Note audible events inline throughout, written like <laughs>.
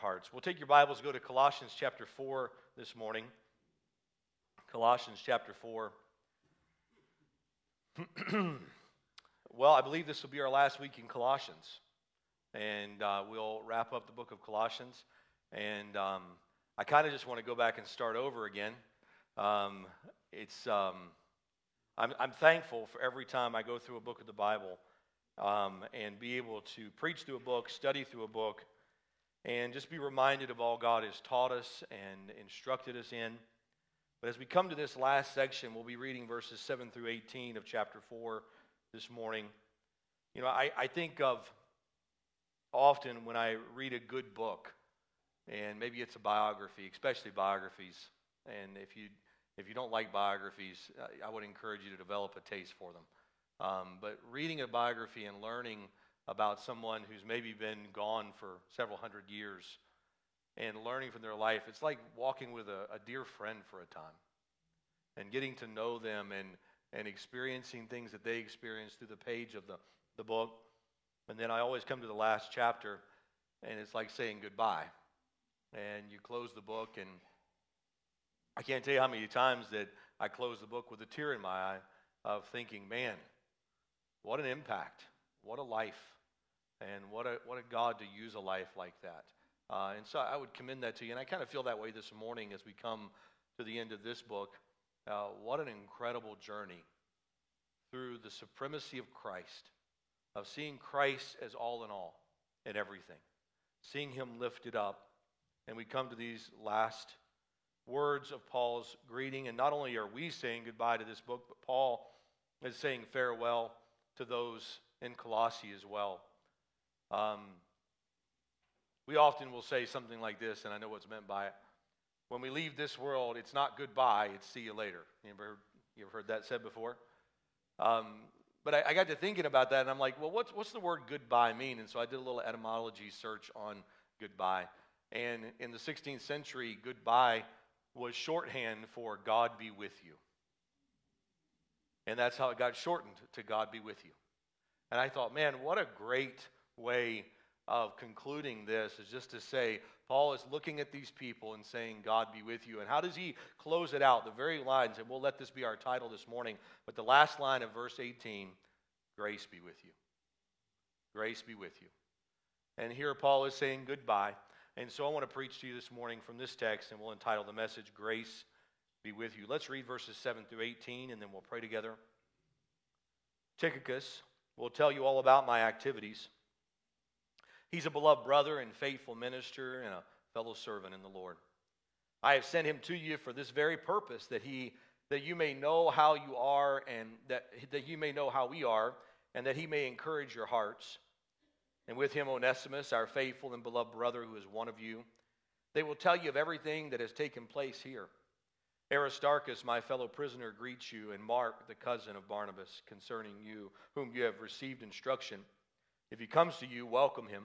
hearts. We'll take your Bibles, go to Colossians chapter 4 this morning. Colossians chapter 4. <clears throat> well, I believe this will be our last week in Colossians. And uh, we'll wrap up the book of Colossians. And um, I kind of just want to go back and start over again. Um, it's, um, I'm, I'm, thankful for every time I go through a book of the Bible um, and be able to preach through a book, study through a book, and just be reminded of all God has taught us and instructed us in. But as we come to this last section, we'll be reading verses 7 through 18 of chapter 4 this morning. You know, I, I think of often when I read a good book, and maybe it's a biography, especially biographies. And if you if you don't like biographies, I would encourage you to develop a taste for them. Um, but reading a biography and learning about someone who's maybe been gone for several hundred years and learning from their life, it's like walking with a, a dear friend for a time and getting to know them and, and experiencing things that they experienced through the page of the, the book. And then I always come to the last chapter, and it's like saying goodbye. And you close the book, and I can't tell you how many times that I close the book with a tear in my eye of thinking, man, what an impact. What a life. And what a, what a God to use a life like that. Uh, and so I would commend that to you. And I kind of feel that way this morning as we come to the end of this book. Uh, what an incredible journey through the supremacy of Christ, of seeing Christ as all in all in everything, seeing him lifted up. And we come to these last words of Paul's greeting. And not only are we saying goodbye to this book, but Paul is saying farewell to those in Colossae as well. Um, we often will say something like this, and I know what's meant by it. When we leave this world, it's not goodbye, it's see you later. You ever, you ever heard that said before? Um, but I, I, got to thinking about that, and I'm like, well, what's, what's the word goodbye mean? And so I did a little etymology search on goodbye. And in the 16th century, goodbye was shorthand for God be with you. And that's how it got shortened to God be with you. And I thought, man, what a great way of concluding this is just to say, Paul is looking at these people and saying, God be with you. And how does he close it out? The very lines, and we'll let this be our title this morning, but the last line of verse 18 grace be with you. Grace be with you. And here Paul is saying goodbye. And so I want to preach to you this morning from this text, and we'll entitle the message Grace be with you. Let's read verses 7 through 18, and then we'll pray together. Tychicus will tell you all about my activities. He's a beloved brother and faithful minister and a fellow servant in the Lord. I have sent him to you for this very purpose, that he that you may know how you are and that, that you may know how we are, and that he may encourage your hearts. And with him Onesimus, our faithful and beloved brother, who is one of you. They will tell you of everything that has taken place here. Aristarchus, my fellow prisoner, greets you, and Mark, the cousin of Barnabas, concerning you, whom you have received instruction. If he comes to you, welcome him.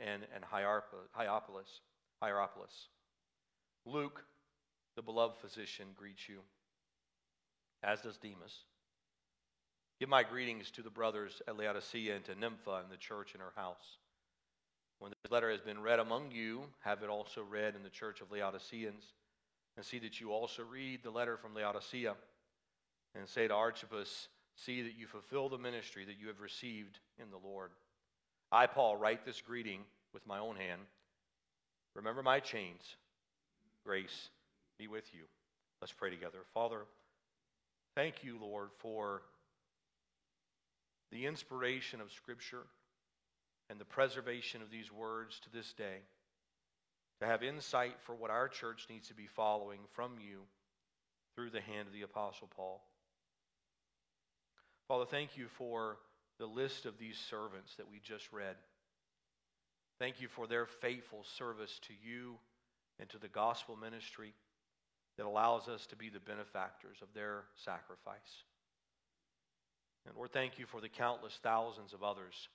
and, and Hierapolis, Hierapolis. Luke, the beloved physician, greets you, as does Demas. Give my greetings to the brothers at Laodicea and to Nympha and the church in her house. When this letter has been read among you, have it also read in the church of Laodiceans and see that you also read the letter from Laodicea and say to Archippus, See that you fulfill the ministry that you have received in the Lord. I, Paul, write this greeting with my own hand. Remember my chains. Grace be with you. Let's pray together. Father, thank you, Lord, for the inspiration of Scripture and the preservation of these words to this day to have insight for what our church needs to be following from you through the hand of the Apostle Paul. Father, thank you for the list of these servants that we just read. Thank you for their faithful service to you and to the gospel ministry that allows us to be the benefactors of their sacrifice. And Lord, thank you for the countless thousands of others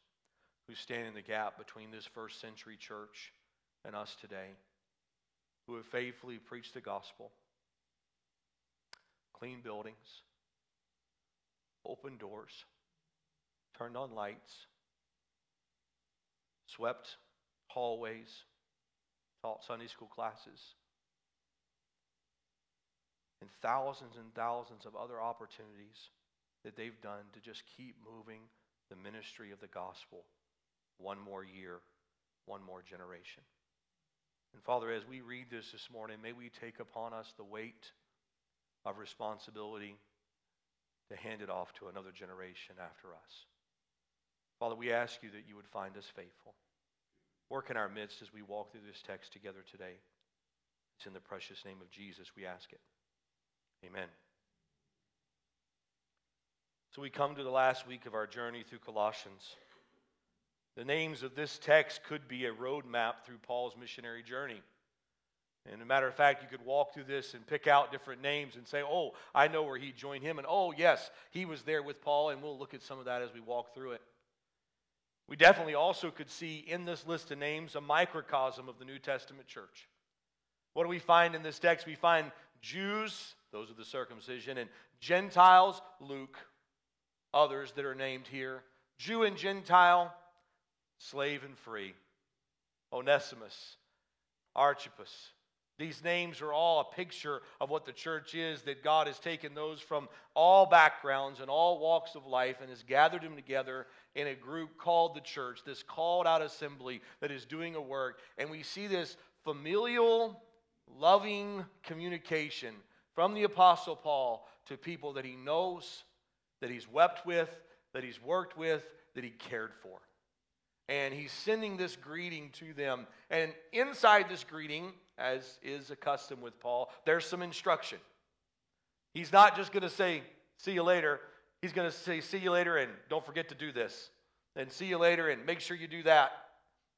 who stand in the gap between this first century church and us today, who have faithfully preached the gospel, clean buildings, open doors, turned on lights, swept hallways, taught Sunday school classes, and thousands and thousands of other opportunities that they've done to just keep moving the ministry of the gospel one more year, one more generation. And Father, as we read this this morning, may we take upon us the weight of responsibility to hand it off to another generation after us. Father, we ask you that you would find us faithful. Work in our midst as we walk through this text together today. It's in the precious name of Jesus we ask it. Amen. So we come to the last week of our journey through Colossians. The names of this text could be a roadmap through Paul's missionary journey. And a matter of fact, you could walk through this and pick out different names and say, oh, I know where he joined him. And oh, yes, he was there with Paul. And we'll look at some of that as we walk through it. We definitely also could see in this list of names a microcosm of the New Testament church. What do we find in this text? We find Jews, those are the circumcision, and Gentiles, Luke, others that are named here. Jew and Gentile, slave and free. Onesimus, Archippus, these names are all a picture of what the church is, that God has taken those from all backgrounds and all walks of life and has gathered them together in a group called the church, this called out assembly that is doing a work. And we see this familial, loving communication from the Apostle Paul to people that he knows, that he's wept with, that he's worked with, that he cared for. And he's sending this greeting to them. And inside this greeting, as is a custom with Paul, there's some instruction. He's not just going to say, see you later. He's going to say, see you later, and don't forget to do this. And see you later, and make sure you do that.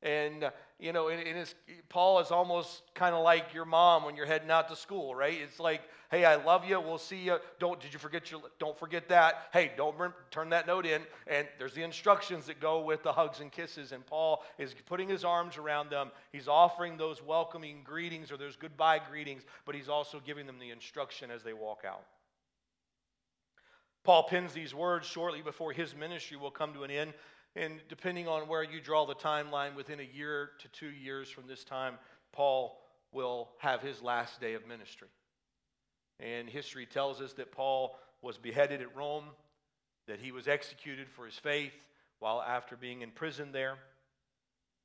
And, uh, you know, and, and Paul is almost kind of like your mom when you're heading out to school, right? It's like, hey, I love you. We'll see you. Don't, did you forget your, don't forget that. Hey, don't turn that note in. And there's the instructions that go with the hugs and kisses. And Paul is putting his arms around them. He's offering those welcoming greetings or those goodbye greetings, but he's also giving them the instruction as they walk out. Paul pins these words shortly before his ministry will come to an end. And depending on where you draw the timeline, within a year to two years from this time, Paul will have his last day of ministry. And history tells us that Paul was beheaded at Rome, that he was executed for his faith while after being imprisoned there.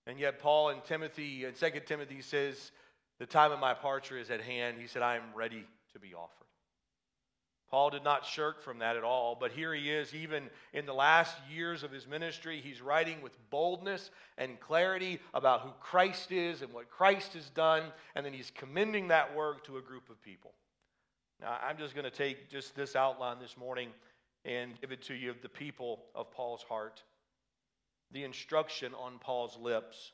And yet, Paul in Timothy, in 2 Timothy says, The time of my departure is at hand. He said, I am ready to be offered. Paul did not shirk from that at all, but here he is, even in the last years of his ministry. He's writing with boldness and clarity about who Christ is and what Christ has done, and then he's commending that work to a group of people. Now, I'm just going to take just this outline this morning and give it to you of the people of Paul's heart, the instruction on Paul's lips,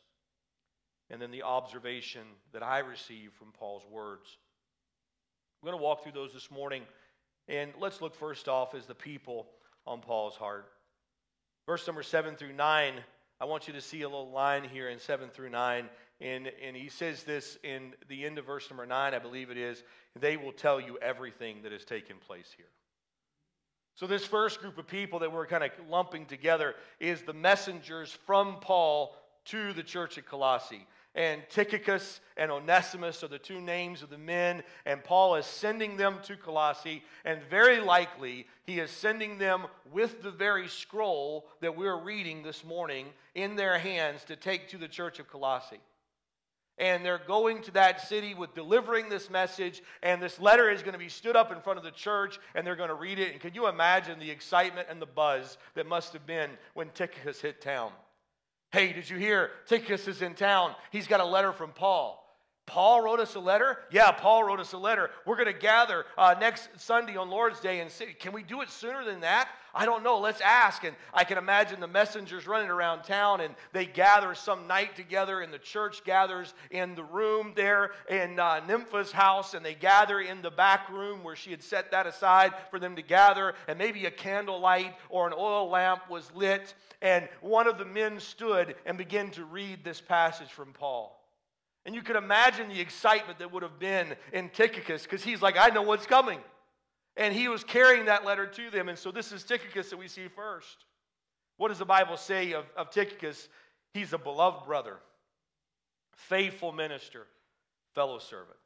and then the observation that I receive from Paul's words. I'm going to walk through those this morning and let's look first off as the people on Paul's heart. Verse number 7 through 9, I want you to see a little line here in 7 through 9. And, and he says this in the end of verse number 9, I believe it is. They will tell you everything that has taken place here. So, this first group of people that we're kind of lumping together is the messengers from Paul to the church at Colossae and Tychicus and Onesimus are the two names of the men, and Paul is sending them to Colossae, and very likely he is sending them with the very scroll that we're reading this morning in their hands to take to the church of Colossae. And they're going to that city with delivering this message, and this letter is going to be stood up in front of the church, and they're going to read it. And can you imagine the excitement and the buzz that must have been when Tychicus hit town? Hey, did you hear? Tychicus is in town. He's got a letter from Paul. Paul wrote us a letter? Yeah, Paul wrote us a letter. We're going to gather uh, next Sunday on Lord's Day and say, can we do it sooner than that? I don't know. Let's ask. And I can imagine the messengers running around town and they gather some night together, and the church gathers in the room there in uh, Nympha's house, and they gather in the back room where she had set that aside for them to gather, and maybe a candlelight or an oil lamp was lit, and one of the men stood and began to read this passage from Paul. And you can imagine the excitement that would have been in Tychicus because he's like, I know what's coming. And he was carrying that letter to them. And so this is Tychicus that we see first. What does the Bible say of, of Tychicus? He's a beloved brother, faithful minister, fellow servant.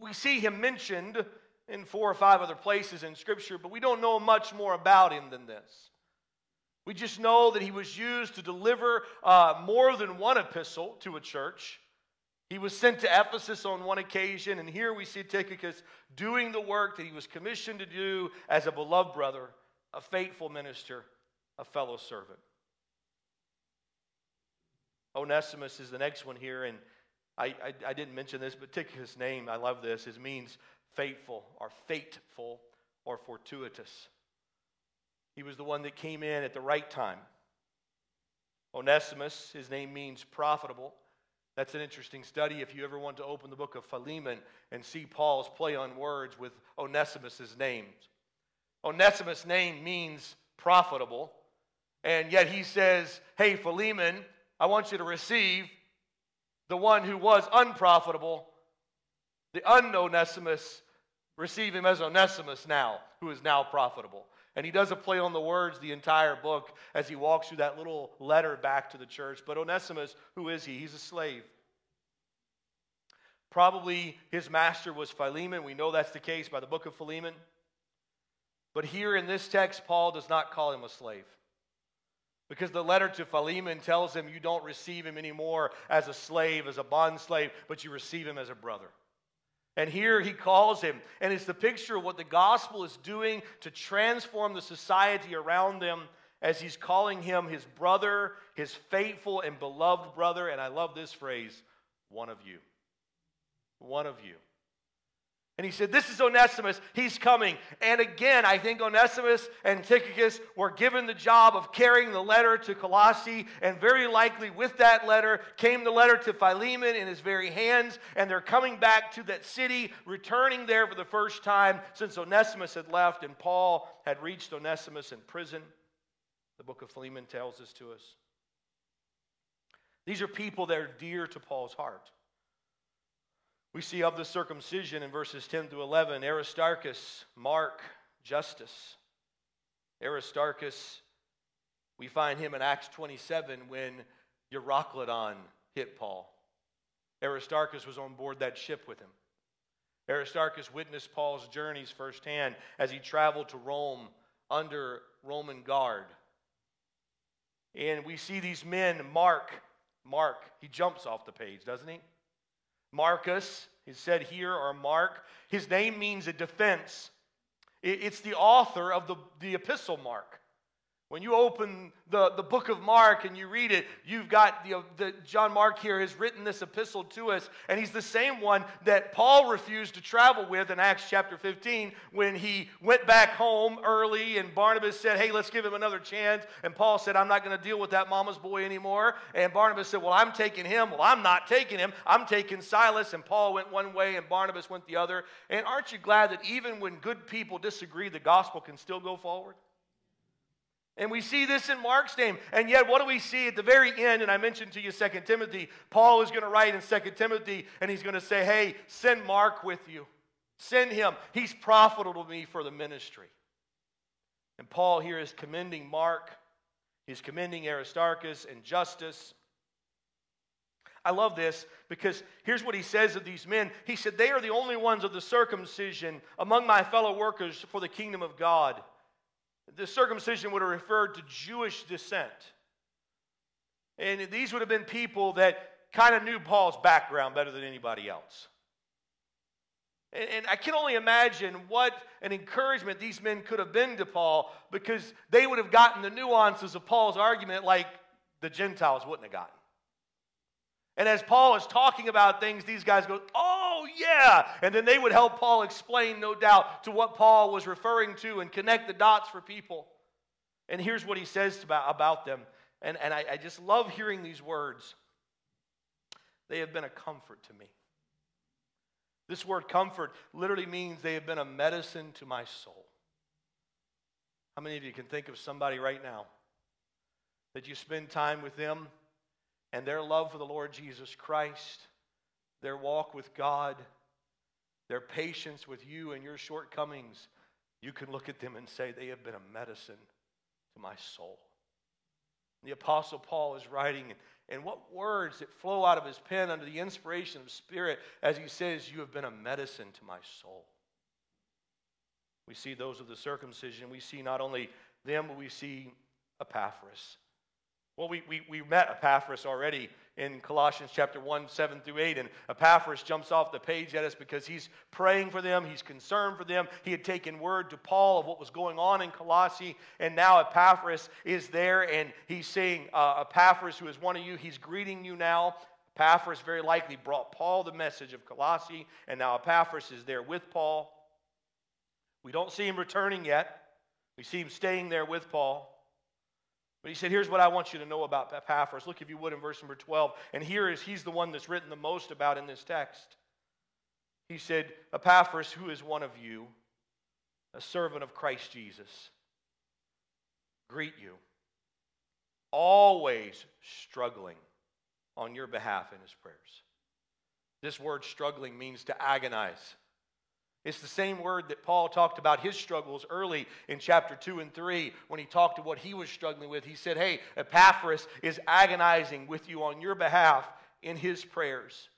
We see him mentioned in four or five other places in Scripture, but we don't know much more about him than this. We just know that he was used to deliver uh, more than one epistle to a church. He was sent to Ephesus on one occasion, and here we see Tychicus doing the work that he was commissioned to do as a beloved brother, a faithful minister, a fellow servant. Onesimus is the next one here, and I, I, I didn't mention this, but Tychicus' name, I love this, it means faithful or fateful or fortuitous. He was the one that came in at the right time. Onesimus, his name means profitable. That's an interesting study if you ever want to open the book of Philemon and see Paul's play on words with Onesimus's name. Onesimus' name means profitable, and yet he says, Hey, Philemon, I want you to receive the one who was unprofitable, the unonesimus, receive him as Onesimus now, who is now profitable. And he does a play on the words the entire book as he walks through that little letter back to the church. But Onesimus, who is he? He's a slave. Probably his master was Philemon. We know that's the case by the book of Philemon. But here in this text, Paul does not call him a slave. Because the letter to Philemon tells him you don't receive him anymore as a slave, as a bond slave, but you receive him as a brother. And here he calls him, and it's the picture of what the gospel is doing to transform the society around them as he's calling him his brother, his faithful and beloved brother. And I love this phrase one of you. One of you. And he said, This is Onesimus. He's coming. And again, I think Onesimus and Tychicus were given the job of carrying the letter to Colossae. And very likely with that letter came the letter to Philemon in his very hands. And they're coming back to that city, returning there for the first time since Onesimus had left and Paul had reached Onesimus in prison. The book of Philemon tells this to us. These are people that are dear to Paul's heart. We see of the circumcision in verses 10 to 11 Aristarchus, Mark, Justus. Aristarchus, we find him in Acts 27 when Euroclydon hit Paul. Aristarchus was on board that ship with him. Aristarchus witnessed Paul's journeys firsthand as he traveled to Rome under Roman guard. And we see these men, Mark, Mark, he jumps off the page, doesn't he? Marcus is said here, or Mark. His name means a defense. It's the author of the, the epistle Mark. When you open the, the book of Mark and you read it, you've got the, the, John Mark here has written this epistle to us, and he's the same one that Paul refused to travel with in Acts chapter 15 when he went back home early and Barnabas said, Hey, let's give him another chance. And Paul said, I'm not going to deal with that mama's boy anymore. And Barnabas said, Well, I'm taking him. Well, I'm not taking him. I'm taking Silas. And Paul went one way and Barnabas went the other. And aren't you glad that even when good people disagree, the gospel can still go forward? And we see this in Mark's name. And yet, what do we see at the very end? And I mentioned to you 2 Timothy. Paul is going to write in 2 Timothy, and he's going to say, Hey, send Mark with you. Send him. He's profitable to me for the ministry. And Paul here is commending Mark. He's commending Aristarchus and Justus. I love this because here's what he says of these men. He said, They are the only ones of the circumcision among my fellow workers for the kingdom of God. The circumcision would have referred to Jewish descent. And these would have been people that kind of knew Paul's background better than anybody else. And, and, I can only imagine what an encouragement these men could have been to Paul because they would have gotten the nuances of Paul's argument like the Gentiles wouldn't have gotten. And as Paul is talking about things, these guys go, oh, Yeah. And then they would help Paul explain, no doubt, to what Paul was referring to and connect the dots for people. And here's what he says about, about them. And, and I, I just love hearing these words. They have been a comfort to me. This word comfort literally means they have been a medicine to my soul. How many of you can think of somebody right now that you spend time with them and their love for the Lord Jesus Christ, their walk with God, their patience with you and your shortcomings, you can look at them and say, they have been a medicine to my soul. The Apostle Paul is writing, and what words that flow out of his pen under the inspiration of Spirit as he says, You have been a medicine to my soul. We see those of the circumcision. We see not only them, but we see Epaphras. Well, we, we, we met Epaphras already in Colossians chapter 1, 7 through 8. And Epaphras jumps off the page at us because he's praying for them, he's concerned for them. He had taken word to Paul of what was going on in Colossae. And now Epaphras is there and he's saying, uh, Epaphras, who is one of you, he's greeting you now. Epaphras very likely brought Paul the message of Colossae, and now Epaphras is there with Paul. We don't see him returning yet. We see him staying there with Paul. But he said, Here's what I want you to know about Epaphras. Look, if you would, in verse number 12. And here is, he's the one that's written the most about in this text. He said, Epaphras, who is one of you, a servant of Christ Jesus, greet you, always struggling on your behalf in his prayers. This word struggling means to agonize. It's the same word that Paul talked about his struggles early in chapter 2 and 3 when he talked to what he was struggling with. He said, Hey, Epaphras is agonizing with you on your behalf in his prayers.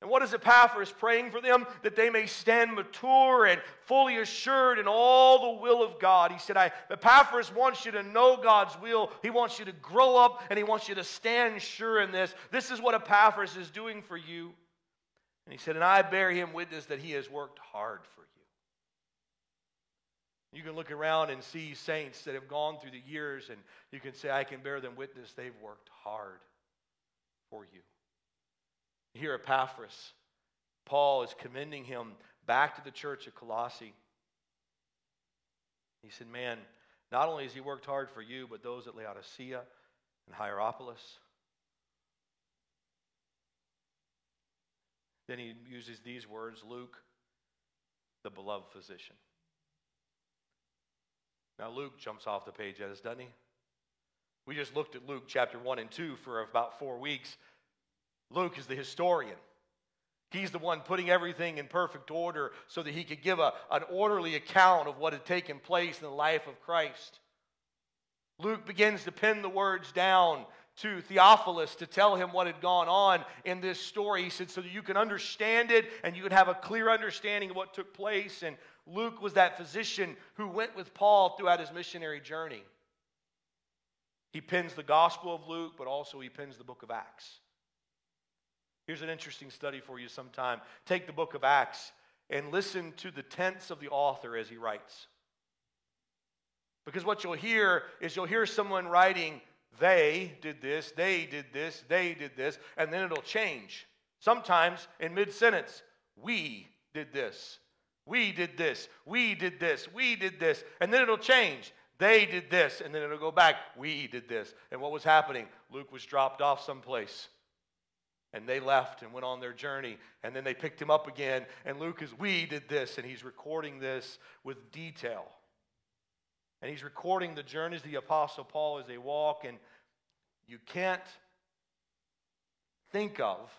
And what is Epaphras praying for them? That they may stand mature and fully assured in all the will of God. He said, I, Epaphras wants you to know God's will. He wants you to grow up and he wants you to stand sure in this. This is what Epaphras is doing for you. And he said, And I bear him witness that he has worked hard for you. You can look around and see saints that have gone through the years, and you can say, I can bear them witness they've worked hard for you. Here, Epaphras, Paul is commending him back to the church of Colossae. He said, Man, not only has he worked hard for you, but those at Laodicea and Hierapolis. Then he uses these words Luke, the beloved physician. Now, Luke jumps off the page at us, doesn't he? We just looked at Luke chapter 1 and 2 for about four weeks. Luke is the historian. He's the one putting everything in perfect order so that he could give a, an orderly account of what had taken place in the life of Christ. Luke begins to pin the words down to Theophilus to tell him what had gone on in this story. He said, so that you can understand it and you can have a clear understanding of what took place. And Luke was that physician who went with Paul throughout his missionary journey. He pins the Gospel of Luke, but also he pins the book of Acts. Here's an interesting study for you sometime. Take the book of Acts and listen to the tense of the author as he writes. Because what you'll hear is you'll hear someone writing they did this, they did this, they did this, and then it'll change. Sometimes in mid sentence, we did this, we did this, we did this, we did this, and then it'll change. They did this, and then it'll go back, we did this. And what was happening? Luke was dropped off someplace. And they left and went on their journey. And then they picked him up again. And Luke is, we did this. And he's recording this with detail. And he's recording the journeys of the Apostle Paul as they walk, and you can't think of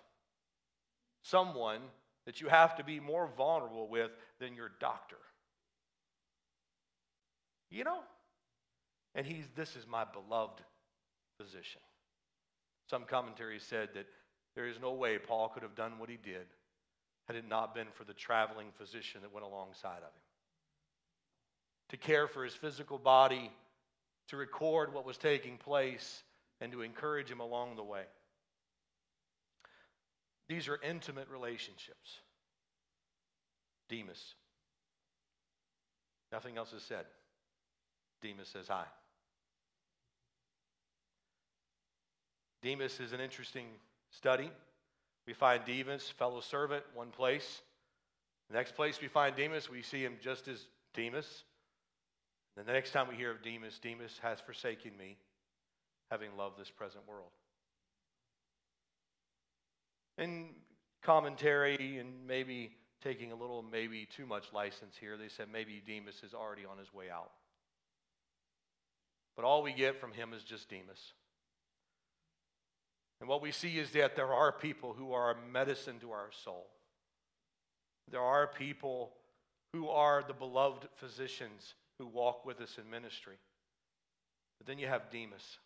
someone that you have to be more vulnerable with than your doctor. You know? And he's this is my beloved physician. Some commentaries said that there is no way Paul could have done what he did had it not been for the traveling physician that went alongside of him to care for his physical body, to record what was taking place, and to encourage him along the way. These are intimate relationships. Demas. Nothing else is said. Demas says hi. Demas is an interesting study. We find Demas, fellow servant, one place. The next place we find Demas, we see him just as Demas. Then the next time we hear of Demas, Demas has forsaken me, having loved this present world. In commentary and maybe taking a little, maybe too much license here, they said maybe Demas is already on his way out. But all we get from him is just Demas. And what we see is that there are people who are a medicine to our soul. There are people who are the beloved physicians who walk with us in ministry. But then you have Demas.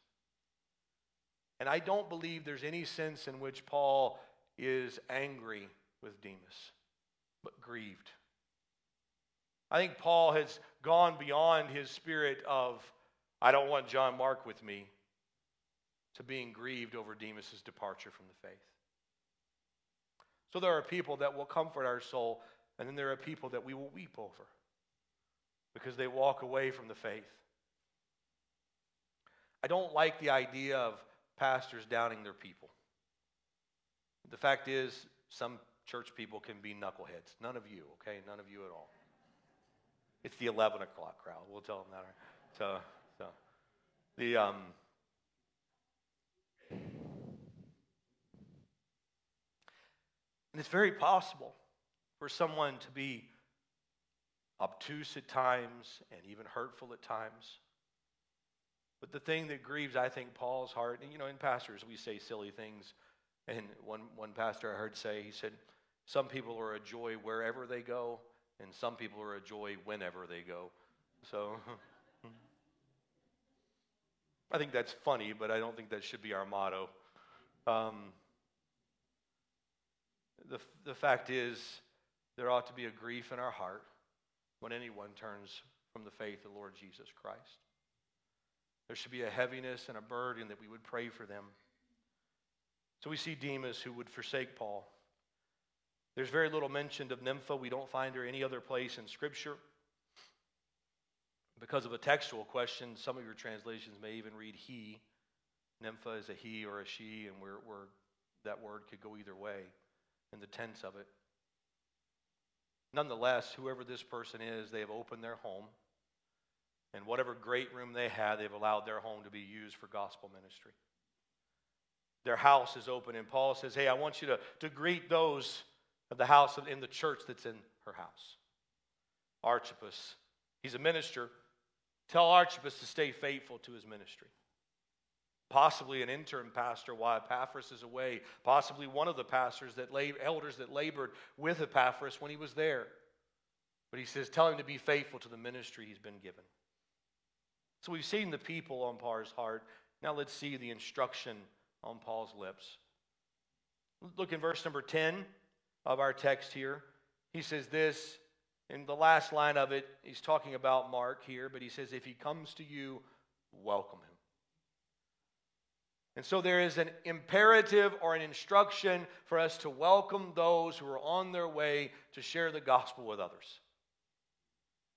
And I don't believe there's any sense in which Paul is angry with Demas, but grieved. I think Paul has gone beyond his spirit of, I don't want John Mark with me, to being grieved over Demas's departure from the faith. So there are people that will comfort our soul, and then there are people that we will weep over because they walk away from the faith. I don't like the idea of pastors downing their people. The fact is, some church people can be knuckleheads. None of you, okay? None of you at all. It's the 11 o'clock crowd. We'll tell them that. So, so the um, and it's very possible for someone to be obtuse at times and even hurtful at times. But the thing that grieves, I think, Paul's heart, and you know, in pastors, we say silly things. And one, one pastor I heard say, he said, Some people are a joy wherever they go, and some people are a joy whenever they go. So <laughs> I think that's funny, but I don't think that should be our motto. Um, the, the fact is, there ought to be a grief in our heart when anyone turns from the faith of the Lord Jesus Christ. There should be a heaviness and a burden that we would pray for them. So we see Demas who would forsake Paul. There's very little mentioned of Nympha. We don't find her any other place in Scripture. Because of a textual question, some of your translations may even read he. Nympha is a he or a she, and we're, we're, that word could go either way in the tense of it. Nonetheless, whoever this person is, they have opened their home. And whatever great room they had, they've allowed their home to be used for gospel ministry. Their house is open, and Paul says, Hey, I want you to, to greet those of the house in the church that's in her house. Archippus, he's a minister. Tell Archippus to stay faithful to his ministry. Possibly an interim pastor while Epaphras is away. Possibly one of the pastors that lab- elders that labored with Epaphras when he was there. But he says, tell him to be faithful to the ministry he's been given. So we've seen the people on Paul's heart. Now let's see the instruction on Paul's lips. Look in verse number 10 of our text here. He says this in the last line of it, he's talking about Mark here, but he says, If he comes to you, welcome him. And so there is an imperative or an instruction for us to welcome those who are on their way to share the gospel with others.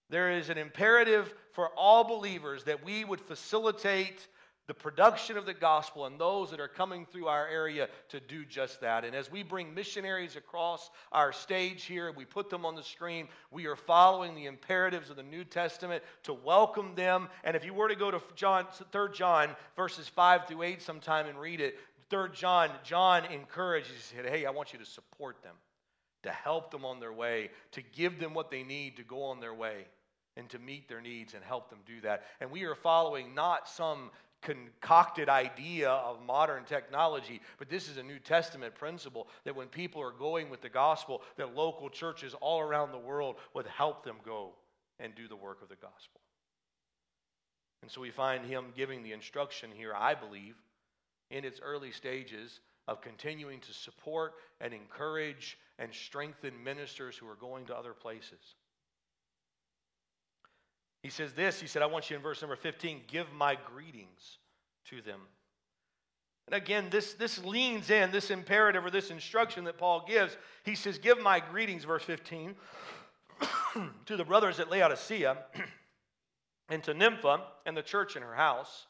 There is an imperative for all believers that we would facilitate the production of the gospel and those that are coming through our area to do just that. And as we bring missionaries across our stage here, we put them on the screen, we are following the imperatives of the New Testament to welcome them. And if you were to go to John, 3 John, verses 5 through 8 sometime and read it, 3 John, John encourages, he said, Hey, I want you to support them, to help them on their way, to give them what they need to go on their way and to meet their needs and help them do that. And we are following not some concocted idea of modern technology, but this is a New Testament principle that when people are going with the gospel, that local churches all around the world would help them go and do the work of the gospel. And so we find him giving the instruction here, I believe, in its early stages of continuing to support and encourage and strengthen ministers who are going to other places. He says this, he said, I want you in verse number 15, give my greetings to them. And again, this, this leans in, this imperative or this instruction that Paul gives. He says, Give my greetings, verse 15, <clears throat> to the brothers at Laodicea <clears throat> and to Nympha and the church in her house.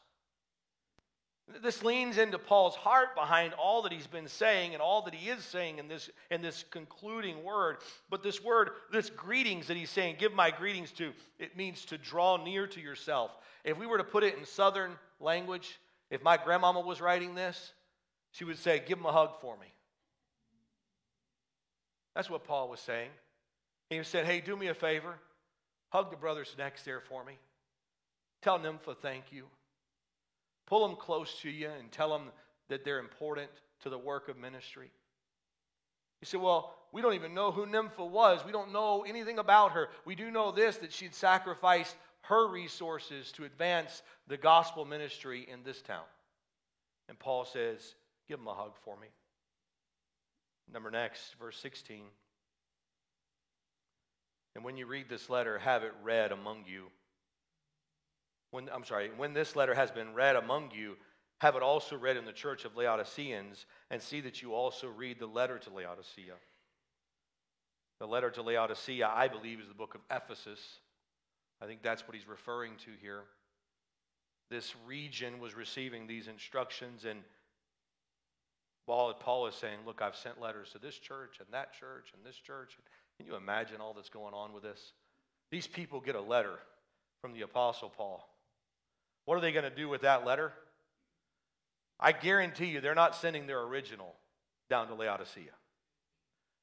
This leans into Paul's heart behind all that he's been saying and all that he is saying in this, in this concluding word. But this word, this greetings that he's saying, give my greetings to, it means to draw near to yourself. If we were to put it in southern language, if my grandmama was writing this, she would say, Give him a hug for me. That's what Paul was saying. He said, Hey, do me a favor. Hug the brothers next there for me. Tell Nympha thank you. Pull them close to you and tell them that they're important to the work of ministry. You say, Well, we don't even know who Nympha was. We don't know anything about her. We do know this that she'd sacrificed her resources to advance the gospel ministry in this town. And Paul says, Give him a hug for me. Number next, verse 16. And when you read this letter, have it read among you. When, I'm sorry, when this letter has been read among you, have it also read in the church of Laodiceans, and see that you also read the letter to Laodicea. The letter to Laodicea, I believe, is the book of Ephesus. I think that's what he's referring to here. This region was receiving these instructions, and while Paul is saying, Look, I've sent letters to this church and that church and this church. Can you imagine all that's going on with this? These people get a letter from the Apostle Paul. What are they going to do with that letter? I guarantee you they're not sending their original down to Laodicea.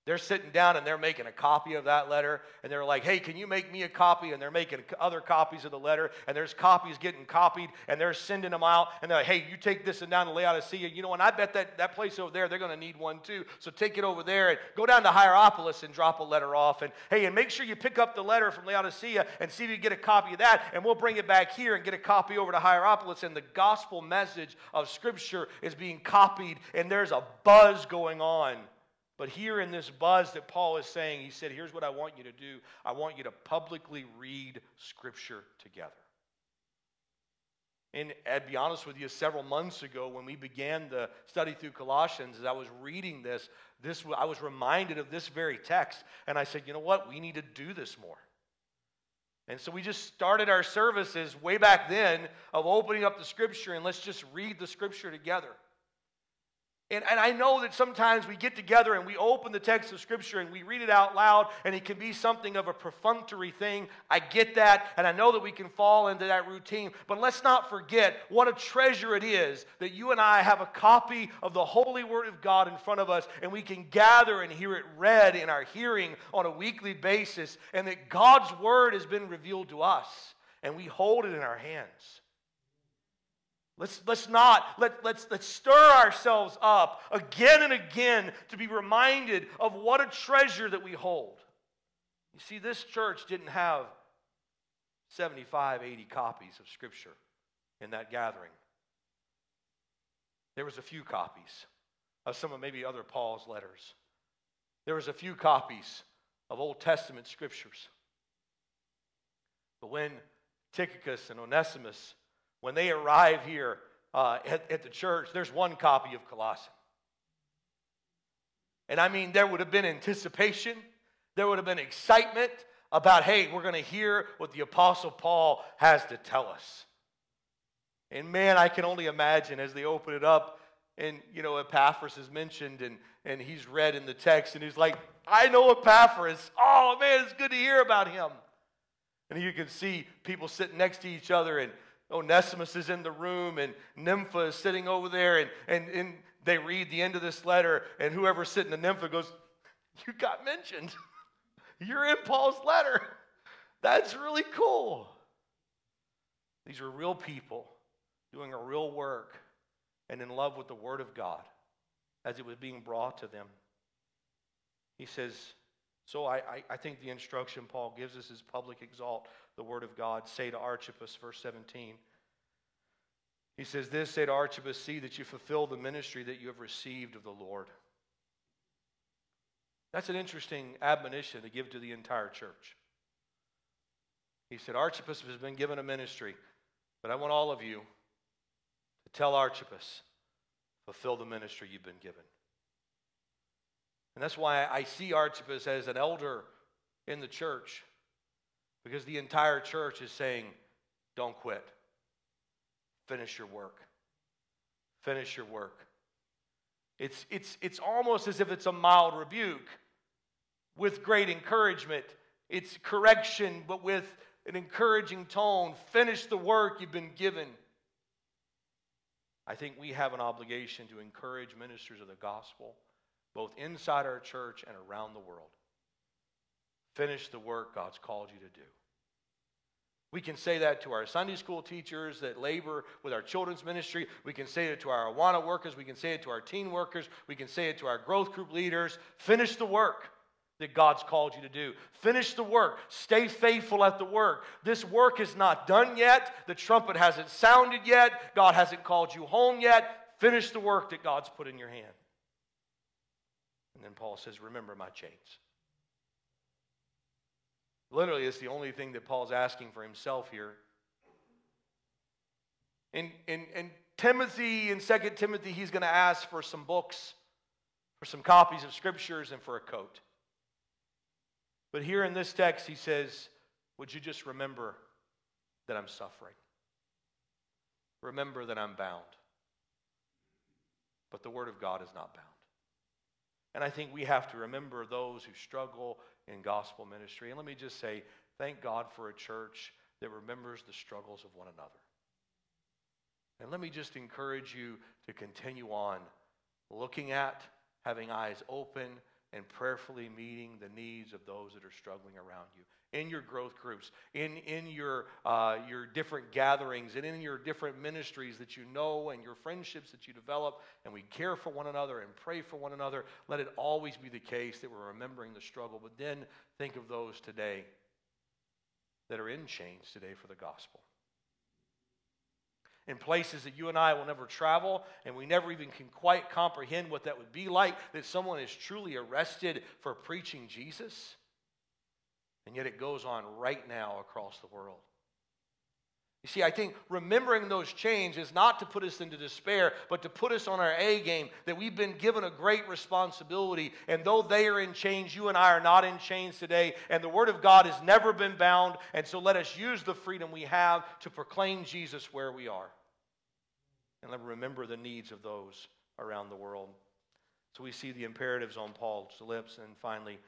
They're sitting down and they're making a copy of that letter, and they're like, hey, can you make me a copy? And they're making other copies of the letter, and there's copies getting copied, and they're sending them out, and they're like, hey, you take this and down to Laodicea. You know, and I bet that, that place over there, they're going to need one too. So take it over there and go down to Hierapolis and drop a letter off. And hey, and make sure you pick up the letter from Laodicea and see if you get a copy of that, and we'll bring it back here and get a copy over to Hierapolis. And the gospel message of Scripture is being copied, and there's a buzz going on but here in this buzz that Paul is saying, he said, Here's what I want you to do I want you to publicly read Scripture together. And I'd be honest with you, several months ago when we began the study through Colossians, as I was reading this, this I was reminded of this very text. And I said, you know what? We need to do this more. And so we just started our services way back then of opening up the scripture and let's just read the scripture together. And, and I know that sometimes we get together and we open the text of Scripture and we read it out loud, and it can be something of a perfunctory thing. I get that, and I know that we can fall into that routine. But let's not forget what a treasure it is that you and I have a copy of the Holy Word of God in front of us, and we can gather and hear it read in our hearing on a weekly basis, and that God's Word has been revealed to us, and we hold it in our hands. Let's, let's not, let, let's, let's stir ourselves up again and again to be reminded of what a treasure that we hold. You see, this church didn't have 75, 80 copies of Scripture in that gathering. There was a few copies of some of maybe other Paul's letters. There was a few copies of Old Testament scriptures. But when Tychicus and Onesimus when they arrive here uh, at, at the church, there's one copy of Colossians. And I mean, there would have been anticipation, there would have been excitement about, hey, we're going to hear what the Apostle Paul has to tell us. And man, I can only imagine as they open it up, and you know, Epaphras is mentioned, and, and he's read in the text, and he's like, I know Epaphras. Oh man, it's good to hear about him. And you can see people sitting next to each other, and Onesimus is in the room and Nympha is sitting over there, and, and, and they read the end of this letter, and whoever's sitting in Nympha goes, You got mentioned. <laughs> You're in Paul's letter. That's really cool. These are real people doing a real work and in love with the Word of God as it was being brought to them. He says, so I, I, I, think the instruction Paul gives us is public exalt the word of God. Say to Archippus, verse 17. He says, This say to Archippus, see that you fulfill the ministry that you have received of the Lord. That's an interesting admonition to give to the entire church. He said, Archippus has been given a ministry, but I want all of you to tell Archippus, fulfill the ministry you've been given. And that's why I see Archippus as an elder in the church, because the entire church is saying, don't quit, finish your work. finish your work. It's, it's, it's almost as if it's a mild rebuke with great encouragement. It's correction, but with an encouraging tone. Finish the work you've been given. I think we have an obligation to encourage ministers of the gospel, both inside our church and around the world. Finish the work God's called you to do. We can say that to our Sunday school teachers that labor with our children's ministry. We can say it to our Awana workers. We can say it to our teen workers. We can say it to our growth group leaders. Finish the work that God's called you to do. Finish the work. Stay faithful at the work. This work is not done yet. The trumpet hasn't sounded yet. God hasn't called you home yet. Finish the work that God's put in your hand. And then Paul says, Remember my chains. Literally, it's the only thing that Paul's asking for himself here. In, in, in Timothy, in 2 Timothy, he's going to ask for some books, for some copies of scriptures, and for a coat. But here in this text, he says, Would you just remember that I'm suffering? Remember that I'm bound. But the Word of God is not bound. And I think we have to remember those who struggle in gospel ministry. And let me just say, thank God for a church that remembers the struggles of one another. And let me just encourage you to continue on looking at, having eyes open, and prayerfully meeting the needs of those that are struggling around you in your growth groups, in, in your, uh, your different gatherings, and in your different ministries that you know and your friendships that you develop, and we care for one another and pray for one another. Let it always be the case that we're remembering the struggle, but then think of those today that are in chains today for the gospel in places that you and I will never travel, and we never even can quite comprehend what that would be like that someone is truly arrested for preaching Jesus. And yet it goes on right now across the world. You see, I think remembering those chains is not to put us into despair, but to put us on our A game, that we've been given a great responsibility. And though they are in chains, you and I are not in chains today. And the Word of God has never been bound. And so let us use the freedom we have to proclaim Jesus where we are and let remember the needs of those around the world. So we see the imperatives on Paul's lips, and finally,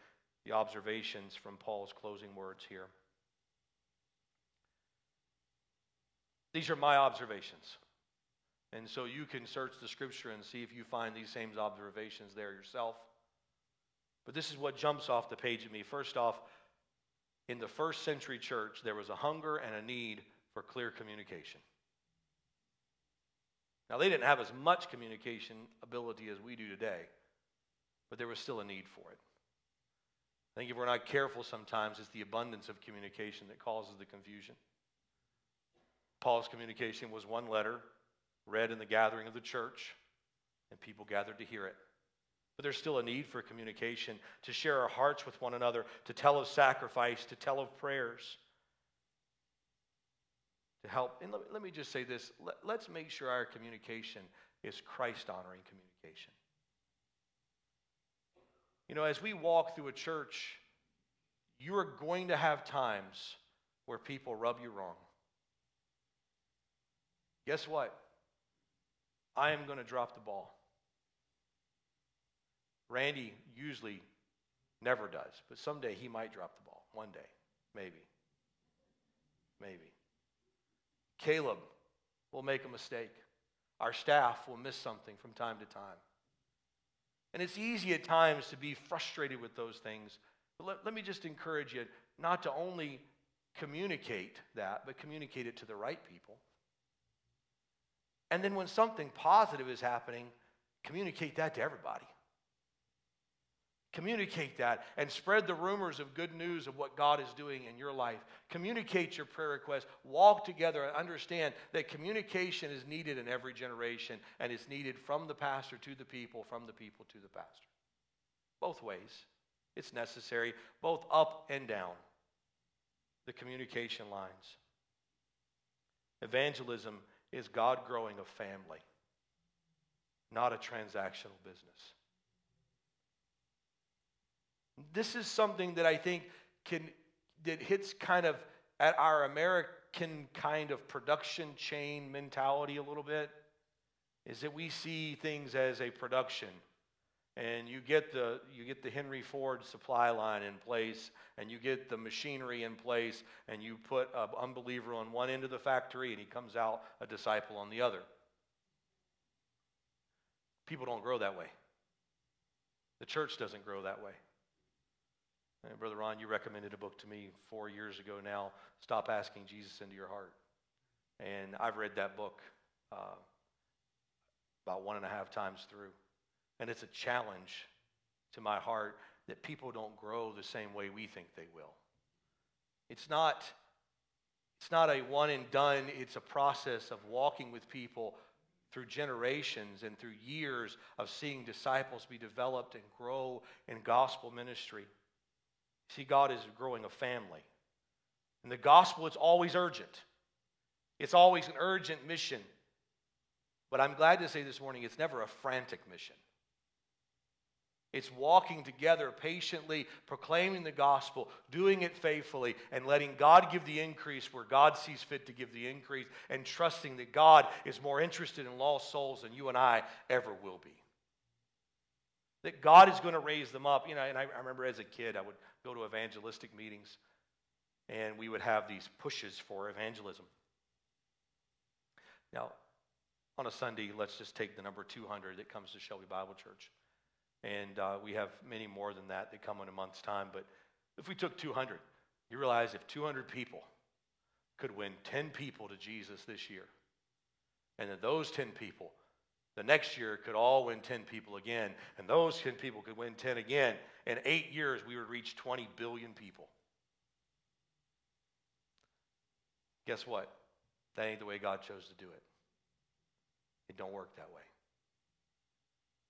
the observations from Paul's closing words here. These are my observations. And so you can search the scripture and see if you find these same observations there yourself. But this is what jumps off the page at me. First off, in the first century church, there was a hunger and a need for clear communication. Now, they didn't have as much communication ability as we do today, but there was still a need for it. I think if we're not careful sometimes, it's the abundance of communication that causes the confusion. Paul's communication was one letter read in the gathering of the church, and people gathered to hear it. But there's still a need for communication to share our hearts with one another, to tell of sacrifice, to tell of prayers to help. And let, let me just say this let, let's make sure our communication is Christ honoring communication. You know, as we walk through a church, you are going to have times where people rub you wrong. Guess what? I am going to drop the ball. Randy usually never does, but someday he might drop the ball. One day, maybe. Maybe. Caleb will make a mistake. Our staff will miss something from time to time. And it's easy at times to be frustrated with those things. But let, let me just encourage you not to only communicate that, but communicate it to the right people. And then when something positive is happening, communicate that to everybody. Communicate that and spread the rumors of good news of what God is doing in your life. Communicate your prayer requests. Walk together and understand that communication is needed in every generation and it's needed from the pastor to the people, from the people to the pastor. Both ways. It's necessary, both up and down. The communication lines. Evangelism is God growing a family, not a transactional business. This is something that I think can that hits kind of at our American kind of production chain mentality a little bit. is that we see things as a production and you get the you get the Henry Ford supply line in place and you get the machinery in place and you put an unbeliever on one end of the factory and he comes out a disciple on the other. People don't grow that way. The church doesn't grow that way. And Brother Ron, you recommended a book to me four years ago now, Stop Asking Jesus into Your Heart. And I've read that book uh, about one and a half times through. And it's a challenge to my heart that people don't grow the same way we think they will. It's not, it's not a one and done, it's a process of walking with people through generations and through years of seeing disciples be developed and grow in gospel ministry. See, God is growing a family. In the gospel, it's always urgent, it's always an urgent mission. But I'm glad to say this morning, it's never a frantic mission. It's walking together patiently, proclaiming the gospel, doing it faithfully, and letting God give the increase where God sees fit to give the increase, and trusting that God is more interested in lost souls than you and I ever will be. That God is going to raise them up. You know, and I, I remember as a kid, I would go to evangelistic meetings, and we would have these pushes for evangelism. Now, on a Sunday, let's just take the number 200 that comes to Shelby Bible Church. And uh, we have many more than that that come in a month's time. But if we took 200, you realize if 200 people could win 10 people to Jesus this year, and then those 10 people the next year could all win 10 people again, and those 10 people could win 10 again. In eight years, we would reach 20 billion people. Guess what? That ain't the way God chose to do it. It don't work that way.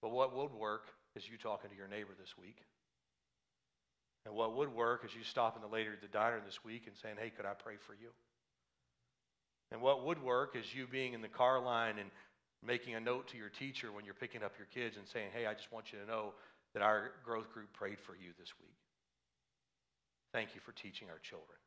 But what would work is you talking to your neighbor this week. And what would work is you stopping the lady at the diner this week and saying, hey, could I pray for you? And what would work is you being in the car line and making a note to your teacher when you're picking up your kids and saying, hey, I just want you to know that our growth group prayed for you this week. Thank you for teaching our children.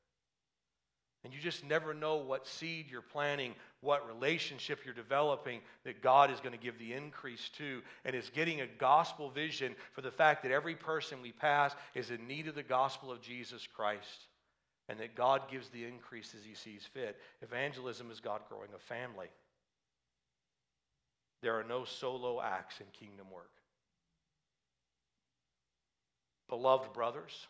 And you just never know what seed you're planting, what relationship you're developing that God is going to give the increase to. And it's getting a gospel vision for the fact that every person we pass is in need of the gospel of Jesus Christ. And that God gives the increase as He sees fit. Evangelism is God growing a family. There are no solo acts in kingdom work. Beloved brothers,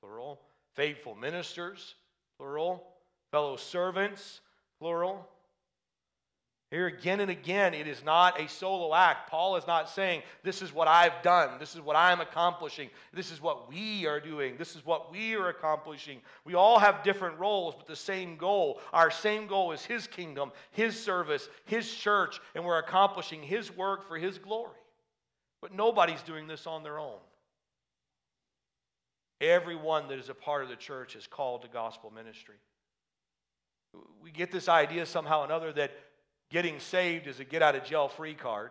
plural. Faithful ministers, plural. Fellow servants, plural. Here again and again, it is not a solo act. Paul is not saying, This is what I've done. This is what I'm accomplishing. This is what we are doing. This is what we are accomplishing. We all have different roles, but the same goal. Our same goal is His kingdom, His service, His church, and we're accomplishing His work for His glory. But nobody's doing this on their own. Everyone that is a part of the church is called to gospel ministry. We get this idea somehow or another that getting saved is a get out of jail free card,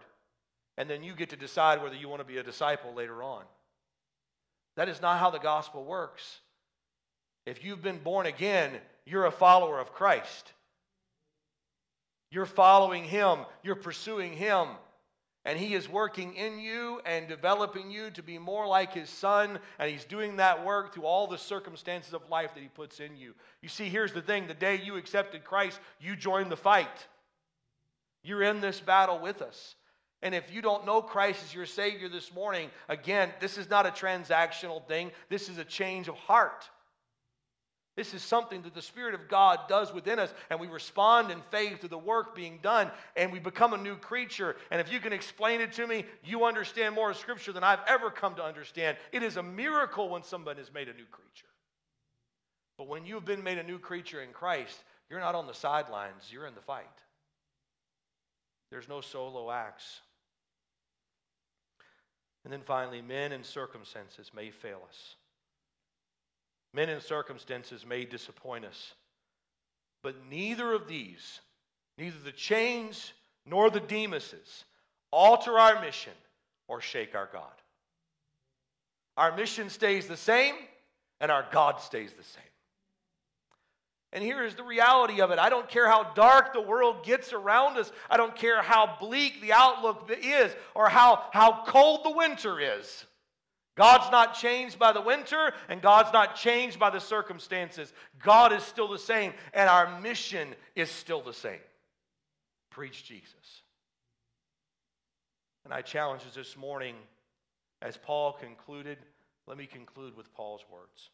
and then you get to decide whether you want to be a disciple later on. That is not how the gospel works. If you've been born again, you're a follower of Christ. You're following Him, you're pursuing Him. And he is working in you and developing you to be more like his son. And he's doing that work through all the circumstances of life that he puts in you. You see, here's the thing the day you accepted Christ, you joined the fight. You're in this battle with us. And if you don't know Christ as your Savior this morning, again, this is not a transactional thing, this is a change of heart. This is something that the Spirit of God does within us, and we respond in faith to the work being done, and we become a new creature. And if you can explain it to me, you understand more of Scripture than I've ever come to understand. It is a miracle when somebody is made a new creature. But when you've been made a new creature in Christ, you're not on the sidelines, you're in the fight. There's no solo acts. And then finally, men and circumstances may fail us. Men and circumstances may disappoint us. But neither of these, neither the chains nor the Demases, alter our mission or shake our God. Our mission stays the same, and our God stays the same. And here is the reality of it. I don't care how dark the world gets around us. I don't care how bleak the outlook is or how, how cold the winter is. God's not changed by the winter, and God's not changed by the circumstances. God is still the same, and our mission is still the same. Preach Jesus. And I challenge us this morning, as Paul concluded, let me conclude with Paul's words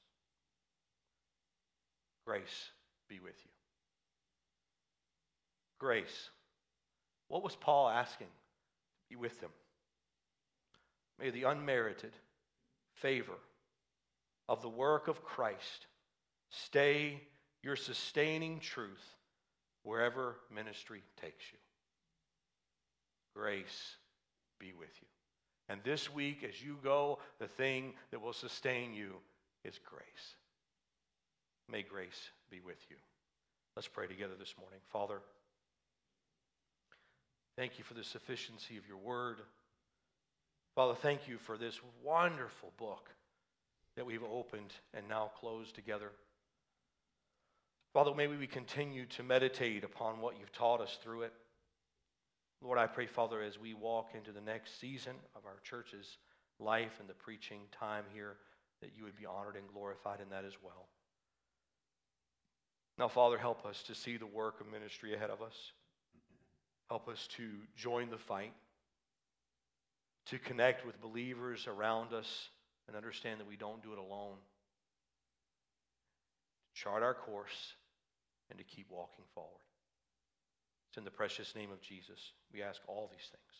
Grace be with you. Grace. What was Paul asking? Be with them. May the unmerited favor of the work of Christ stay your sustaining truth wherever ministry takes you. Grace be with you. And this week, as you go, the thing that will sustain you is grace. May grace be with you. Let's pray together this morning. Father, thank you for the sufficiency of your word. Father, thank you for this wonderful book that we've opened and now closed together. Father, may we continue to meditate upon what you've taught us through it. Lord, I pray, Father, as we walk into the next season of our church's life and the preaching time here, that you would be honored and glorified in that as well. Now, Father, help us to see the work of ministry ahead of us. Help us to join the fight, to connect with believers around us and understand that we don't do it alone. To chart our course and to keep walking forward. It's in the precious name of Jesus we ask all these things.